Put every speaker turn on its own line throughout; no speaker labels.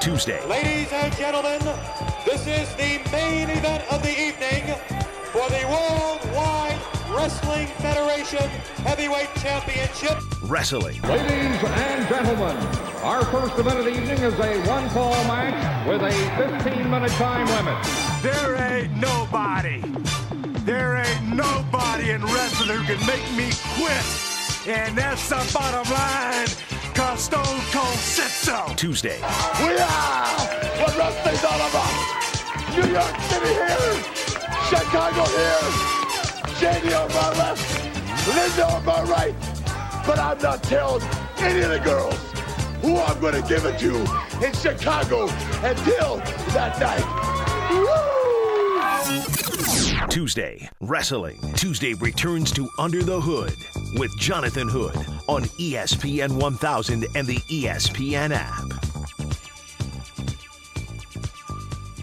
Tuesday.
Ladies and gentlemen, this is the main event of the evening for the Worldwide Wrestling Federation Heavyweight Championship.
Wrestling.
Ladies and gentlemen, our first event of the evening is a one-fall match with a 15-minute time limit.
There ain't nobody, there ain't nobody in wrestling who can make me quit. And that's the bottom line, cause Stone Cold said so.
Tuesday.
We are what wrestling's all about. New York City here, Chicago here, JD on my left, Linda on my right. But I'm not telling any of the girls who I'm going to give it to in Chicago until that night. Woo!
Tuesday. Wrestling. Tuesday returns to Under the Hood with Jonathan Hood on ESPN 1000 and the ESPN app.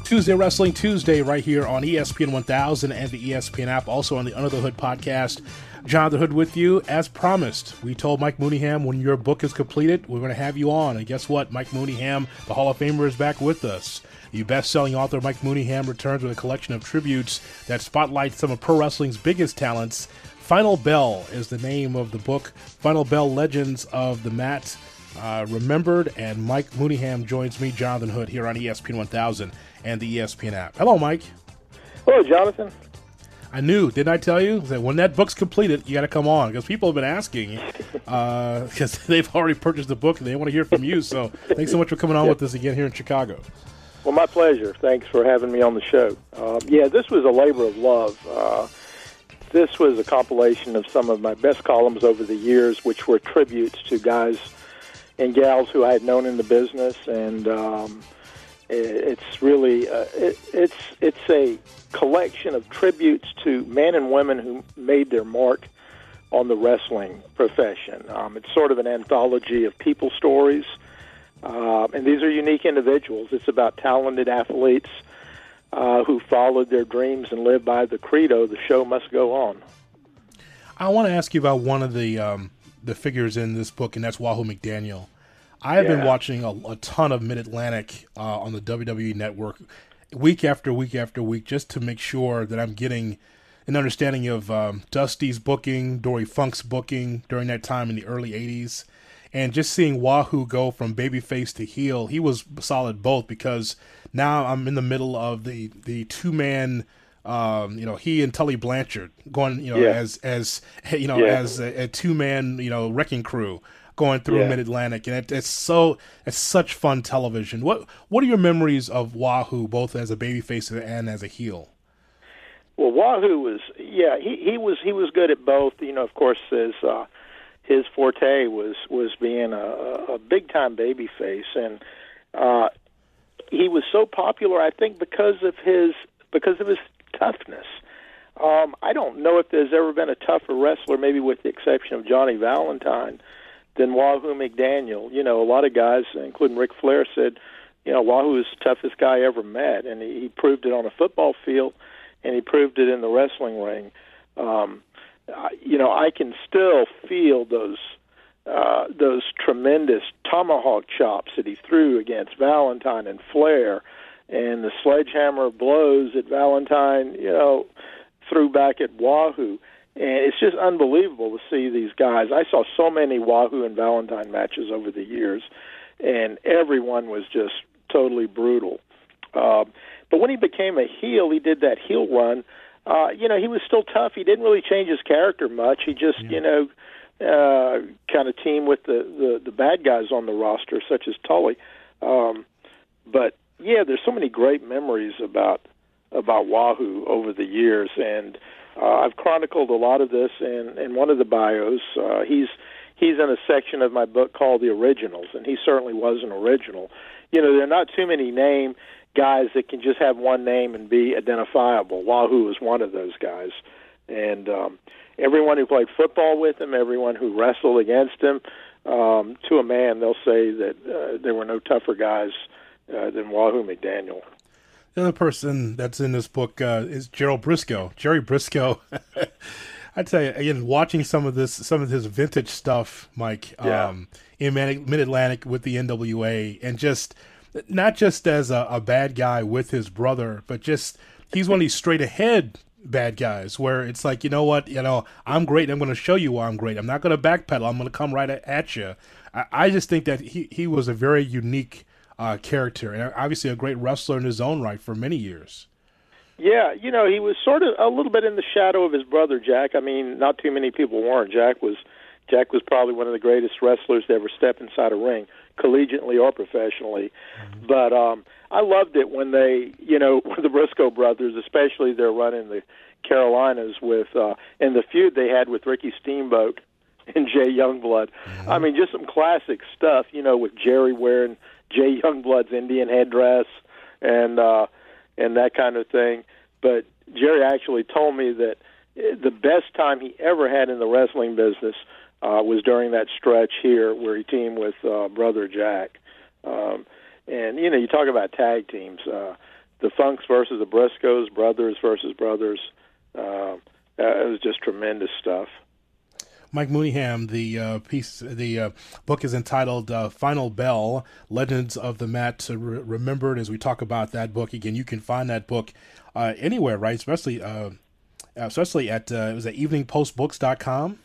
Tuesday Wrestling Tuesday right here on ESPN 1000 and the ESPN app, also on the Under the Hood podcast. John the Hood with you. As promised, we told Mike Mooneyham when your book is completed, we're going to have you on. And guess what? Mike Mooneyham, the Hall of Famer, is back with us. The best selling author Mike Mooneyham returns with a collection of tributes that spotlight some of pro wrestling's biggest talents. Final Bell is the name of the book. Final Bell Legends of the Mat uh, Remembered. And Mike Mooneyham joins me, Jonathan Hood, here on ESPN 1000 and the ESPN app. Hello, Mike.
Hello, Jonathan.
I knew, didn't I tell you that when that book's completed, you got to come on because people have been asking because they've already purchased the book and they want to hear from you. So thanks so much for coming on with us again here in Chicago.
Well, my pleasure. Thanks for having me on the show. Uh, yeah, this was a labor of love. This was a compilation of some of my best columns over the years, which were tributes to guys and gals who I had known in the business, and um, it, it's really uh, it, it's it's a collection of tributes to men and women who made their mark on the wrestling profession. Um, it's sort of an anthology of people stories. Uh, and these are unique individuals. It's about talented athletes uh, who followed their dreams and lived by the credo: "The show must go on."
I want to ask you about one of the um, the figures in this book, and that's Wahoo McDaniel. I have been watching a, a ton of Mid Atlantic uh, on the WWE Network, week after week after week, just to make sure that I'm getting an understanding of um, Dusty's booking, Dory Funk's booking during that time in the early '80s, and just seeing Wahoo go from babyface to heel. He was solid both because now I'm in the middle of the the two man. Um, you know, he and Tully Blanchard going, you know,
Yeah.
as as you know,
Yeah.
as a, a two man, you know, wrecking crew going through
Yeah.
Mid Atlantic, and it, it's so it's such fun television. What what are your memories of Wahoo, both as a babyface and as a heel?
Well, Wahoo was yeah he he was he was good at both. You know, of course, as uh, his forte was was being a, a big time baby face, and uh, he was so popular. I think because of his because of his toughness. Um, I don't know if there's ever been a tougher wrestler, maybe with the exception of Johnny Valentine, than Wahoo McDaniel. You know, a lot of guys, including Ric Flair, said, you know, Wahoo is the toughest guy I ever met, and he, he proved it on a football field, and he proved it in the wrestling ring. Um, You know, I can still feel those uh, those tremendous tomahawk chops that he threw against Valentine and Flair, and the sledgehammer blows that Valentine, you know, threw back at Wahoo. And it's just unbelievable to see these guys. I saw so many Wahoo and Valentine matches over the years, and everyone was just totally brutal. Uh, but when he became a heel, he did that heel run. Uh, you know, he was still tough. He didn't really change his character much. He just, you know, uh, kind of teamed with the, the the bad guys on the roster, such as Tully. Um, but yeah, there's so many great memories about about Wahoo over the years, and uh, I've chronicled a lot of this in in one of the bios. Uh, he's he's in a section of my book called the Originals, and he certainly was an original. You know, there are not too many name guys that can just have one name and be identifiable. Wahoo is one of those guys, and um, everyone who played football with him, everyone who wrestled against him, um, to a man, they'll say that uh, there were no tougher guys uh, than Wahoo McDaniel.
The other person that's in this book uh, is Gerald Briscoe. Jerry Briscoe. I tell you again, watching some of this, some of his vintage stuff, Mike,
Yeah.
um, in Mid Atlantic with the NWA, and just not just as a, a bad guy with his brother, but just he's one of these straight ahead bad guys where it's like, you know what, you know, I'm great. I'm going to show you why I'm great. I'm not going to backpedal. I'm going to come right at you. I, I, just think that he, he was a very unique uh, character and obviously a great wrestler in his own right for many years.
Yeah, you know, he was sort of a little bit in the shadow of his brother Jack. I mean, not too many people weren't. Jack was Jack was probably one of the greatest wrestlers to ever step inside a ring, collegiately or professionally. Mm-hmm. But um I loved it when they, you know, the Briscoe brothers, especially their run in the Carolinas with uh in the feud they had with Ricky Steamboat and Jay Youngblood. Mm-hmm. I mean, just some classic stuff, you know, with Jerry wearing Jay Youngblood's Indian headdress and uh and that kind of thing. But Jerry actually told me that eh, the best time he ever had in the wrestling business uh, was during that stretch here where he teamed with uh, Brother Jack. Um, and you know, you talk about tag teams, uh, the Funks versus the Briscoes, brothers versus brothers. Uh, it was just tremendous stuff.
Mike Mooneyham, the uh, piece, the uh, book is entitled uh, "Final Bell: Legends of the Mat Re- Remembered." As we talk about that book again, you can find that book uh, anywhere, right? Especially, uh, especially at uh, it was at eveningpostbooks.com.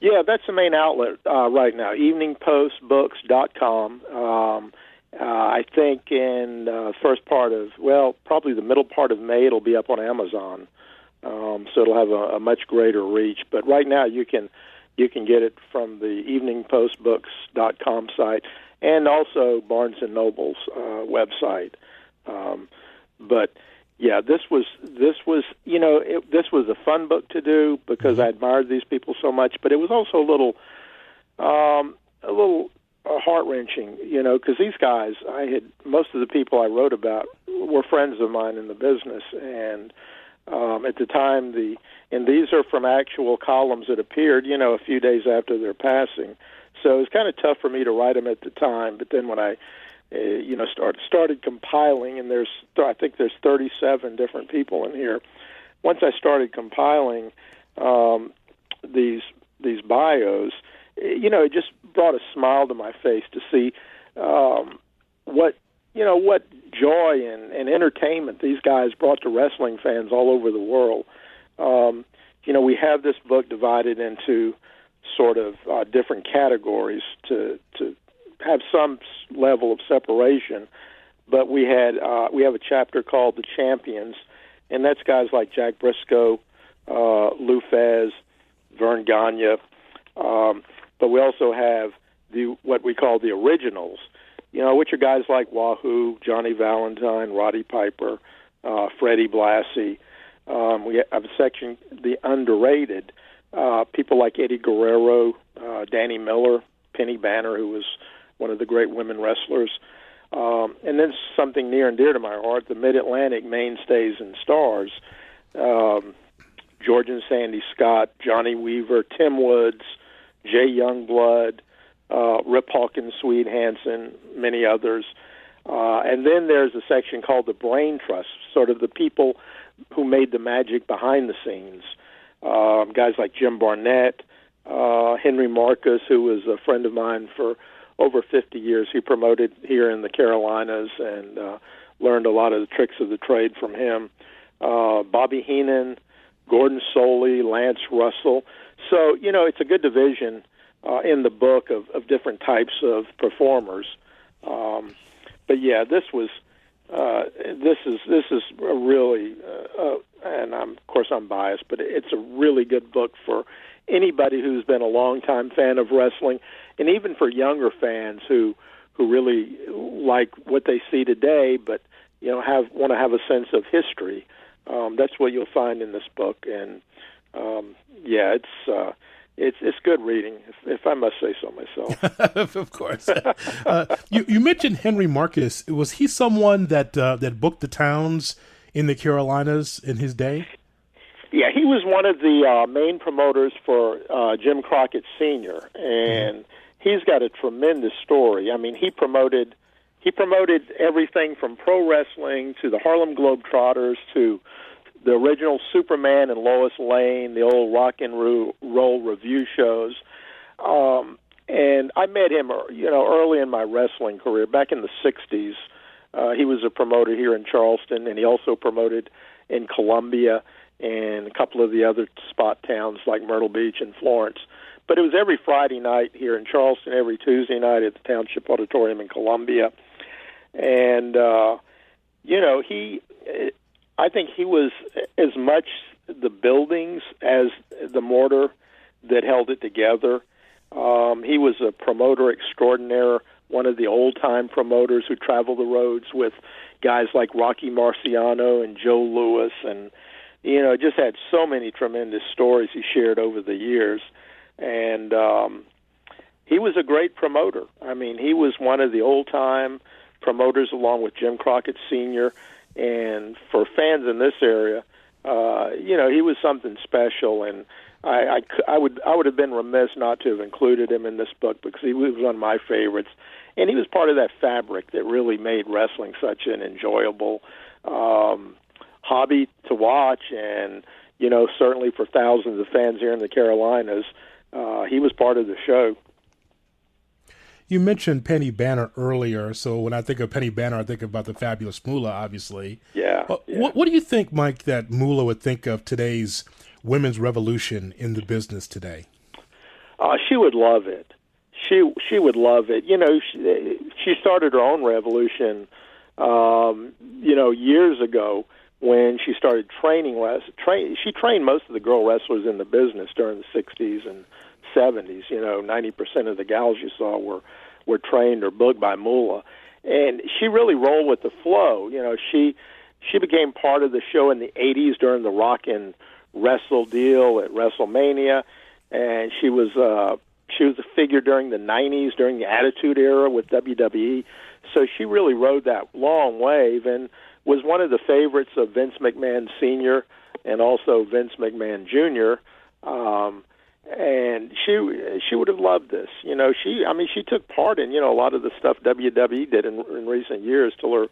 Yeah, that's the main outlet right now. Eveningpostbooks.com. Um, I think in the first part of well, probably the middle part of May, it'll be up on Amazon um, so it'll have a, a much greater reach. But right now, you can you can get it from the eveningpostbooks.com site and also Barnes and Noble's uh, website. Um, but yeah, this was this was you know it, this was a fun book to do because I admired these people so much, but it was also a little um, a little uh, heart wrenching, you know, because these guys I had most of the people I wrote about were friends of mine in the business and um, at the time the and these are from actual columns that appeared you know a few days after their passing. So it was kind of tough for me to write them at the time but then when i uh, you know started started compiling and there's i think there's 37 different people in here once i started compiling um these these bios you know it just brought a smile to my face to see um what you know what joy and, and entertainment these guys brought to wrestling fans all over the world. Um, you know, we have this book divided into sort of uh, different categories to to have some level of separation. But we had uh, we have a chapter called the Champions, and that's guys like Jack Briscoe, uh, Lou Thesz, Verne Gagne. Um, but we also have the what we call the originals, you know, which are guys like Wahoo, Johnny Valentine, Roddy Piper, uh, Freddie Blassie. Um, we have a section, the underrated, uh, people like Eddie Guerrero, uh, Danny Miller, Penny Banner, who was one of the great women wrestlers. Um, and then something near and dear to my heart, the Mid Atlantic mainstays and stars. Um, George and Sandy Scott, Johnny Weaver, Tim Woods, Jay Youngblood, uh, Rip Hawkins, Swede Hanson, many others. Uh, and then there's a section called the Brain Trust, sort of the people who made the magic behind the scenes. Um, guys like Jim Barnett, uh, Henry Marcus, who was a friend of mine for over 50 years. He promoted here in the Carolinas and uh, learned a lot of the tricks of the trade from him. Uh, Bobby Heenan, Gordon Solie, Lance Russell. So, you know, it's a good division uh, in the book of, of different types of performers. Um, but yeah, this was uh, this is this is a really uh, uh, and I'm of course I'm biased, but it's a really good book for anybody who's been a longtime fan of wrestling, and even for younger fans who who really like what they see today, but you know have want to have a sense of history. Um, that's what you'll find in this book, and um, yeah, it's uh, it's it's good reading, if, if I must say so myself.
of course. uh, you you mentioned Henry Marcus. Was he someone that uh, that booked the towns in the Carolinas in his day?
Yeah, he was one of the uh, main promoters for uh, Jim Crockett Senior, and mm-hmm. he's got a tremendous story. I mean, he promoted he promoted everything from pro wrestling to the Harlem Globetrotters to the original Superman and Lois Lane, the old rock and roll review shows. Um, and I met him, you know, early in my wrestling career, back in the '60s. Uh, he was a promoter here in Charleston, and he also promoted in Columbia and a couple of the other spot towns like Myrtle Beach and Florence. But it was every Friday night here in Charleston, every Tuesday night at the Township Auditorium in Columbia, and uh, you know he. I think he was as much the buildings as the mortar that held it together. Um, he was a promoter extraordinaire, one of the old time promoters who traveled the roads with guys like Rocky Marciano and Joe Louis, and you know, just had so many tremendous stories he shared over the years. And um, he was a great promoter. I mean, he was one of the old time promoters, along with Jim Crockett Sr. And for fans in this area, uh, you know, he was something special. And I, I, I would I would have been remiss not to have included him in this book because he was one of my favorites, and he was part of that fabric that really made wrestling such an enjoyable um, hobby to watch. And you know, certainly for thousands of fans here in the Carolinas, uh, he was part of the show.
You mentioned Penny Banner earlier, so when I think of Penny Banner, I think about the fabulous Moolah, obviously.
Yeah. Uh, yeah.
What, what do you think, Mike, that Moolah would think of today's women's revolution in the business today?
Uh, she would love it. She she would love it. You know, she, she started her own revolution. Um, you know, years ago when she started training. Train, she trained most of the girl wrestlers in the business during the '60s and '70s. You know, 90% of the gals you saw were were trained or booked by Moolah, and she really rolled with the flow. You know, she she became part of the show in the '80s during the Rock and wrestle deal at WrestleMania, and she was uh, she was a figure during the '90s during the Attitude Era with WWE. So she really rode that long wave and was one of the favorites of Vince McMahon Sr. and also Vince McMahon Jr. Um, and she she would have loved this. You know, she I mean she took part in you know a lot of the stuff WWE did in, in recent years till her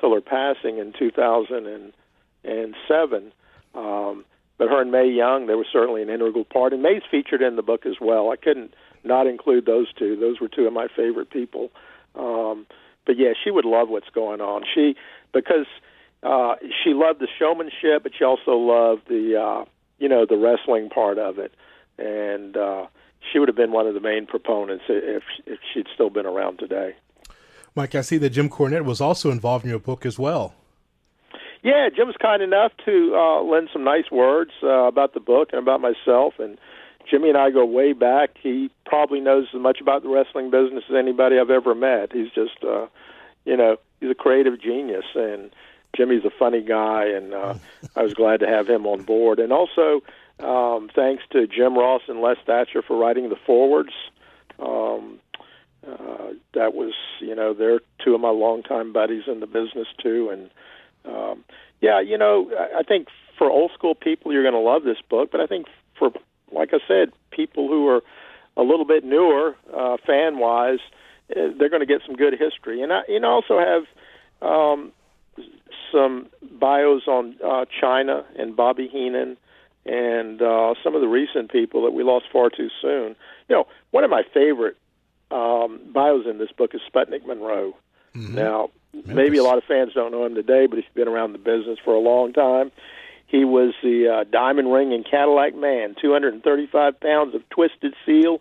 till her passing in 2007. Um, but her and Mae Young, they were certainly an integral part. And Mae's featured in the book as well. I couldn't not include those two. Those were two of my favorite people. Um, but yeah, she would love what's going on. She because uh, she loved the showmanship, but she also loved the uh, you know the wrestling part of it, and uh, she would have been one of the main proponents if if she'd still been around today.
Mike, I see that Jim Cornette was also involved in your book as well.
Yeah, Jim was kind enough to uh, lend some nice words uh, about the book and about myself. And Jimmy and I go way back. He probably knows as much about the wrestling business as anybody I've ever met. He's just, uh, you know, he's a creative genius, and Jimmy's a funny guy, and uh, I was glad to have him on board. And also, um, thanks to Jim Ross and Les Thatcher for writing the forwards. Um, uh, that was, you know, they're two of my longtime buddies in the business too, and um, yeah, you know, I think for old school people, you're going to love this book. But I think for, like I said, people who are a little bit newer, uh, fan wise, uh, they're going to get some good history. And I, you know, also have um, some bios on uh, Chyna and Bobby Heenan and uh, some of the recent people that we lost far too soon. You know, one of my favorite um, bios in this book is Sputnik Monroe. Mm-hmm. Now, Memphis. maybe a lot of fans don't know him today, but he's been around the business for a long time. He was the uh, Diamond Ring and Cadillac Man, 235 pounds of twisted steel,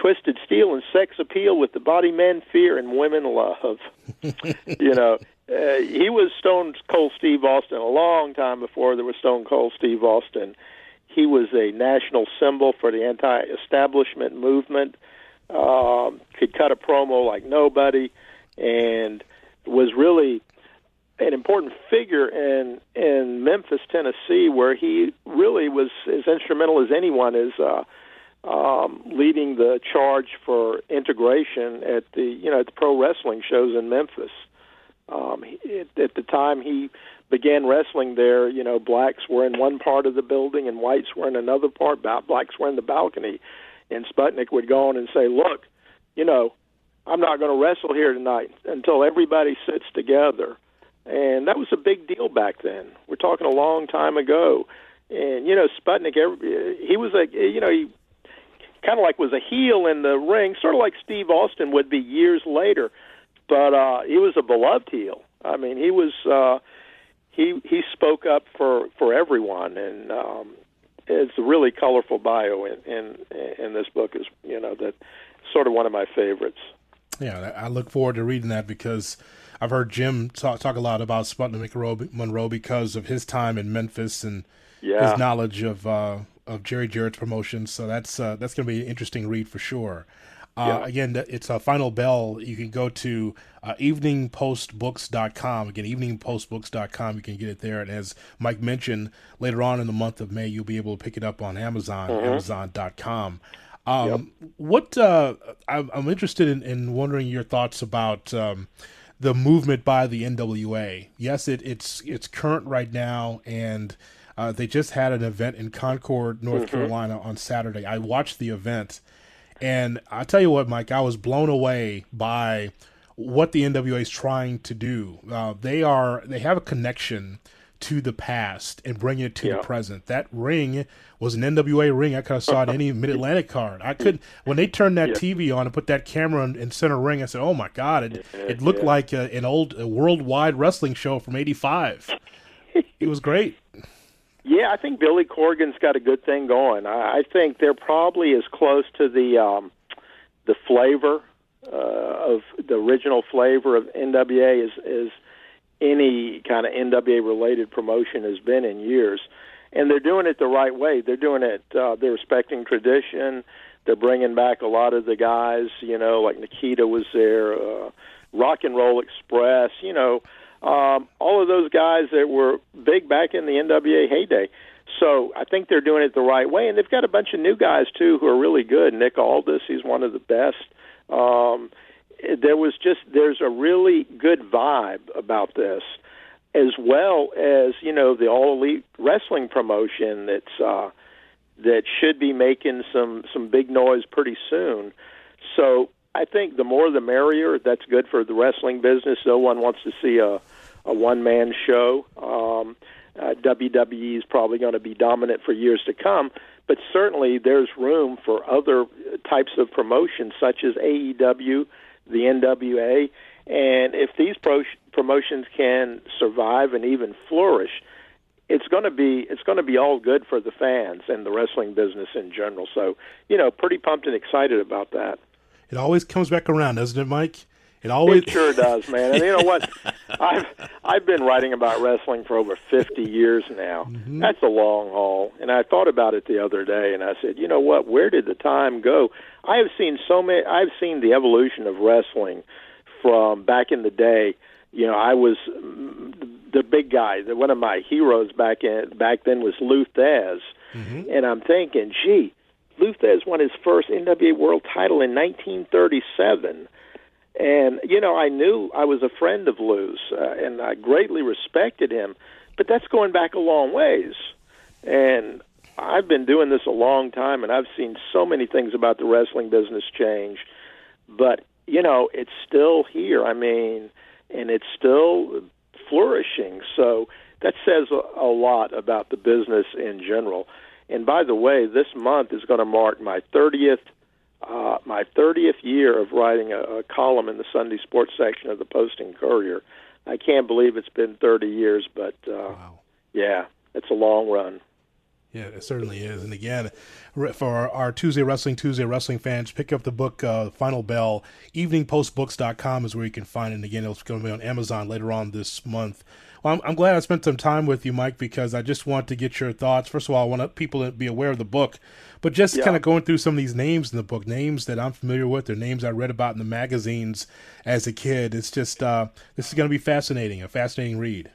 twisted steel and sex appeal with the body men fear and women love. you know, uh, he was Stone Cold Steve Austin a long time before there was Stone Cold Steve Austin. He was a national symbol for the anti-establishment movement. Um, could cut a promo like nobody and was really an important figure in in Memphis, Tennessee, where he really was as instrumental as anyone is uh, um, leading the charge for integration at the you know at the pro wrestling shows in Memphis. Um, at the time he began wrestling there, you know, blacks were in one part of the building and whites were in another part. Blacks were in the balcony, and Sputnik would go on and say, "Look, you know, I'm not going to wrestle here tonight until everybody sits together. And that was a big deal back then. We're talking a long time ago. And you know, Sputnik, every, he was a you know he kind of like was a heel in the ring, sort of like Steve Austin would be years later. But uh, he was a beloved heel. I mean, he was uh, he he spoke up for for everyone, and um, it's a really colorful bio in in in this book. Is you know that sort of one of my favorites.
Yeah, I look forward to reading that because I've heard Jim talk, talk a lot about Sputnik Monroe because of his time in Memphis and
yeah.
his knowledge of uh, of Jerry Jarrett's promotion. So that's uh, that's going to be an interesting read for sure. Uh, yeah. Again, it's a final bell. You can go to uh, eveningpostbooks.com. Again, eveningpostbooks.com. You can get it there. And as Mike mentioned, later on in the month of May, you'll be able to pick it up on Amazon, mm-hmm. Amazon.com. Um, yep. What uh, I'm, I'm, interested in, in, wondering your thoughts about um, the movement by the NWA. Yes, it, it's it's current right now, and uh, they just had an event in Concord, North mm-hmm. Carolina on Saturday. I watched the event, and I tell you what, Mike, I was blown away by what the NWA is trying to do. Uh, they are they have a connection to the past and bring it to yeah. the present. That ring was an NWA ring. I could have saw it any Mid Atlantic card. I could when they turned that yeah. TV on and put that camera in, in, center ring. I said, "Oh my God!" It yeah, it looked like a, an old a worldwide wrestling show from '85. it was great.
Yeah, I think Billy Corgan's got a good thing going. I, I think they're probably as close to the um, the flavor uh, of the original flavor of NWA as, as any kind of NWA related promotion has been in years. And they're doing it the right way. They're doing it. Uh, they're respecting tradition. They're bringing back a lot of the guys. You know, like Nikita was there. Uh, Rock and Roll Express. You know, um, all of those guys that were big back in the NWA heyday. So I think they're doing it the right way, and they've got a bunch of new guys too who are really good. Nick Aldis, he's one of the best. Um, there was just there's a really good vibe about this, as well as you know the All Elite Wrestling promotion that's uh, that should be making some some big noise pretty soon. So I think the more the merrier. That's good for the wrestling business. No one wants to see a a one man show. Um, uh, WWE is probably going to be dominant for years to come, but certainly there's room for other types of promotions such as AEW, the NWA, and if these pro- promotions can survive and even flourish, it's going to be it's going to be all good for the fans and the wrestling business in general. So, you know, pretty pumped and excited about that.
It always comes back around, doesn't it, Mike? It always
it sure does, man. And you know what? I've I've been writing about wrestling for over 50 years now. Mm-hmm. That's a long haul. And I thought about it the other day and I said, "You know what? Where did the time go? I have seen so many I've seen the evolution of wrestling from back in the day. You know, I was the big guy. The, one of my heroes back in back then was Lou. Mm-hmm. And I'm thinking, "Gee, Lou Thesz won his first NWA World Title in 1937." And you know, I knew I was a friend of Lou's, uh, and I greatly respected him. But that's going back a long ways, and I've been doing this a long time, and I've seen so many things about the wrestling business change. But you know, it's still here. I mean, and it's still flourishing. So that says a, a lot about the business in general. And by the way, this month is going to mark my 30th uh, my 30th year of writing a, a column in the Sunday sports section of the Post and Courier. I can't believe it's been 30 years, but uh, wow. yeah, it's a long run.
Yeah, it certainly is. And again, for our, Tuesday Wrestling Tuesday Wrestling fans, pick up the book uh, Final Bell. EveningPostBooks.com is where you can find it. And again, it's going to be on Amazon later on this month. Well, I'm, I'm, glad I spent some time with you, Mike, because I just want to get your thoughts. First of all, I want people to be aware of the book, but just yeah. kind of going through some of these names in the book, names that I'm familiar with, or names I read about in the magazines as a kid. It's just uh, this is going to be fascinating, a fascinating read.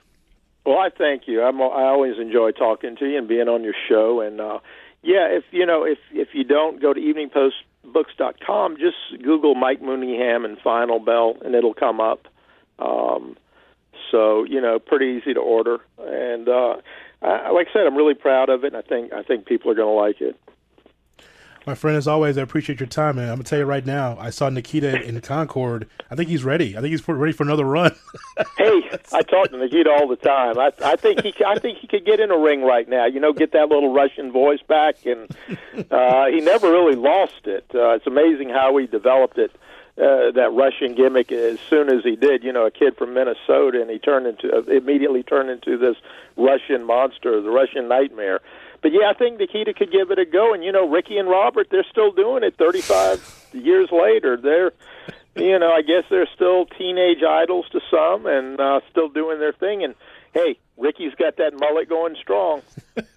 Well, I thank you. I'm, I always enjoy talking to you and being on your show. And uh, yeah, if you know, if if you don't go to eveningpostbooks.com, just Google Mike Mooneyham and Final Bell, and it'll come up. Um, so you know, pretty easy to order. And uh, I, like I said, I'm really proud of it. And I think I think people are going to like it.
My friend, as always, I appreciate your time, man. I'm gonna tell you right now. I saw Nikita in Concord. I think he's ready. I think he's ready for another run.
hey, I talk to Nikita all the time. I, I think he, I think he could get in a ring right now. You know, get that little Russian voice back, and uh, he never really lost it. Uh, it's amazing how he developed it. Uh, that Russian gimmick as soon as he did. You know, a kid from Minnesota, and he turned into uh, immediately turned into this Russian monster, the Russian nightmare. But yeah, I think Nikita could give it a go. And you know, Ricky and Robert, they're still doing it 35 years later. They're, you know, I guess they're still teenage idols to some, and uh, still doing their thing. And hey, Ricky's got that mullet going strong.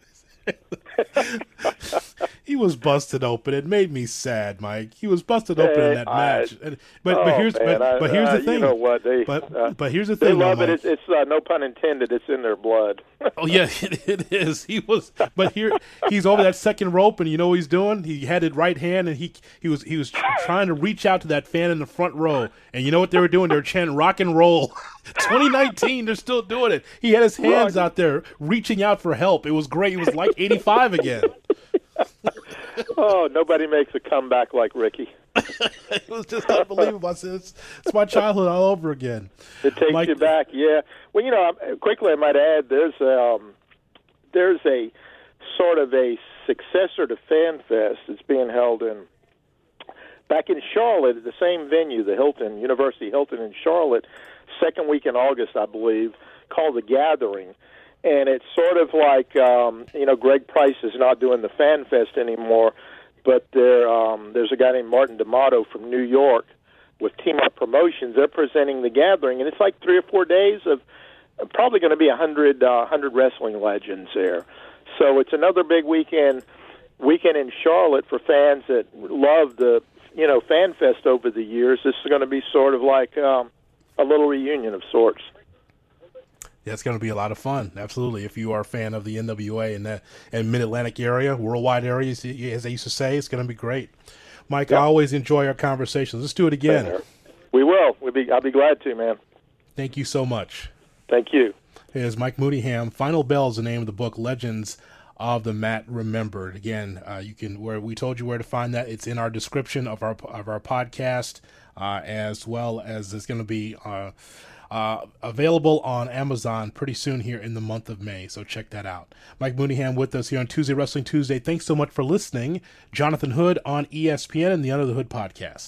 was busted open. It made me sad, Mike. He was busted open
Hey,
in that
I-
match. And- but
oh,
but here's
man,
but,
I-
but here's
uh,
the thing.
You know what? They,
but
uh,
but here's the
they
thing. though,
it. It's, it's uh, no pun intended. It's in their blood.
Oh yeah, it, it is. He was, but here he's over that second rope, and you know what he's doing? He had it right hand, and he he was he was trying to reach out to that fan in the front row, and you know what they were doing? They were chanting "Rock and Roll." 2019, they're still doing it. He had his hands out there reaching out for help. It was great. He was like 85 again.
Oh, nobody makes a comeback like Ricky.
It was just unbelievable. It's, it's my childhood all over again.
It takes you back, yeah. Well, you know, quickly I might add, there's um, there's a sort of a successor to FanFest that's being held in back in Charlotte at the same venue, the Hilton University Hilton in Charlotte, second week in August, I believe, called the Gathering. And it's sort of like um, you know, Greg Price is not doing the FanFest anymore, but there um, there's a guy named Martin D'Amato from New York with Team Up Promotions. They're presenting the Gathering, and it's like three or four days of probably going to be a hundred uh, hundred wrestling legends there. So it's another big weekend weekend in Charlotte for fans that love the you know fan fest over the years. This is going to be sort of like um, a little reunion of sorts.
It's going to be a lot of fun. Absolutely. If you are a fan of the NWA in that and Mid Atlantic area, worldwide areas, as they used to say, it's going to be great. Mike, I always enjoy our conversations. Let's do it again.
We will. We'll be. I'll be glad to, man.
Thank you so much.
Thank you.
Is Mike Mooneyham. Final Bell is the name of the book, Legends of the Mat Remembered. Again, uh, you can where we told you where to find that. It's in our description of our of our podcast, uh, as well as it's going to be uh, uh, available on Amazon pretty soon here in the month of May. So check that out. Mike Mooneyham with us here on Tuesday Wrestling Tuesday. Thanks so much for listening. Jonathan Hood on ESPN and the Under the Hood podcast.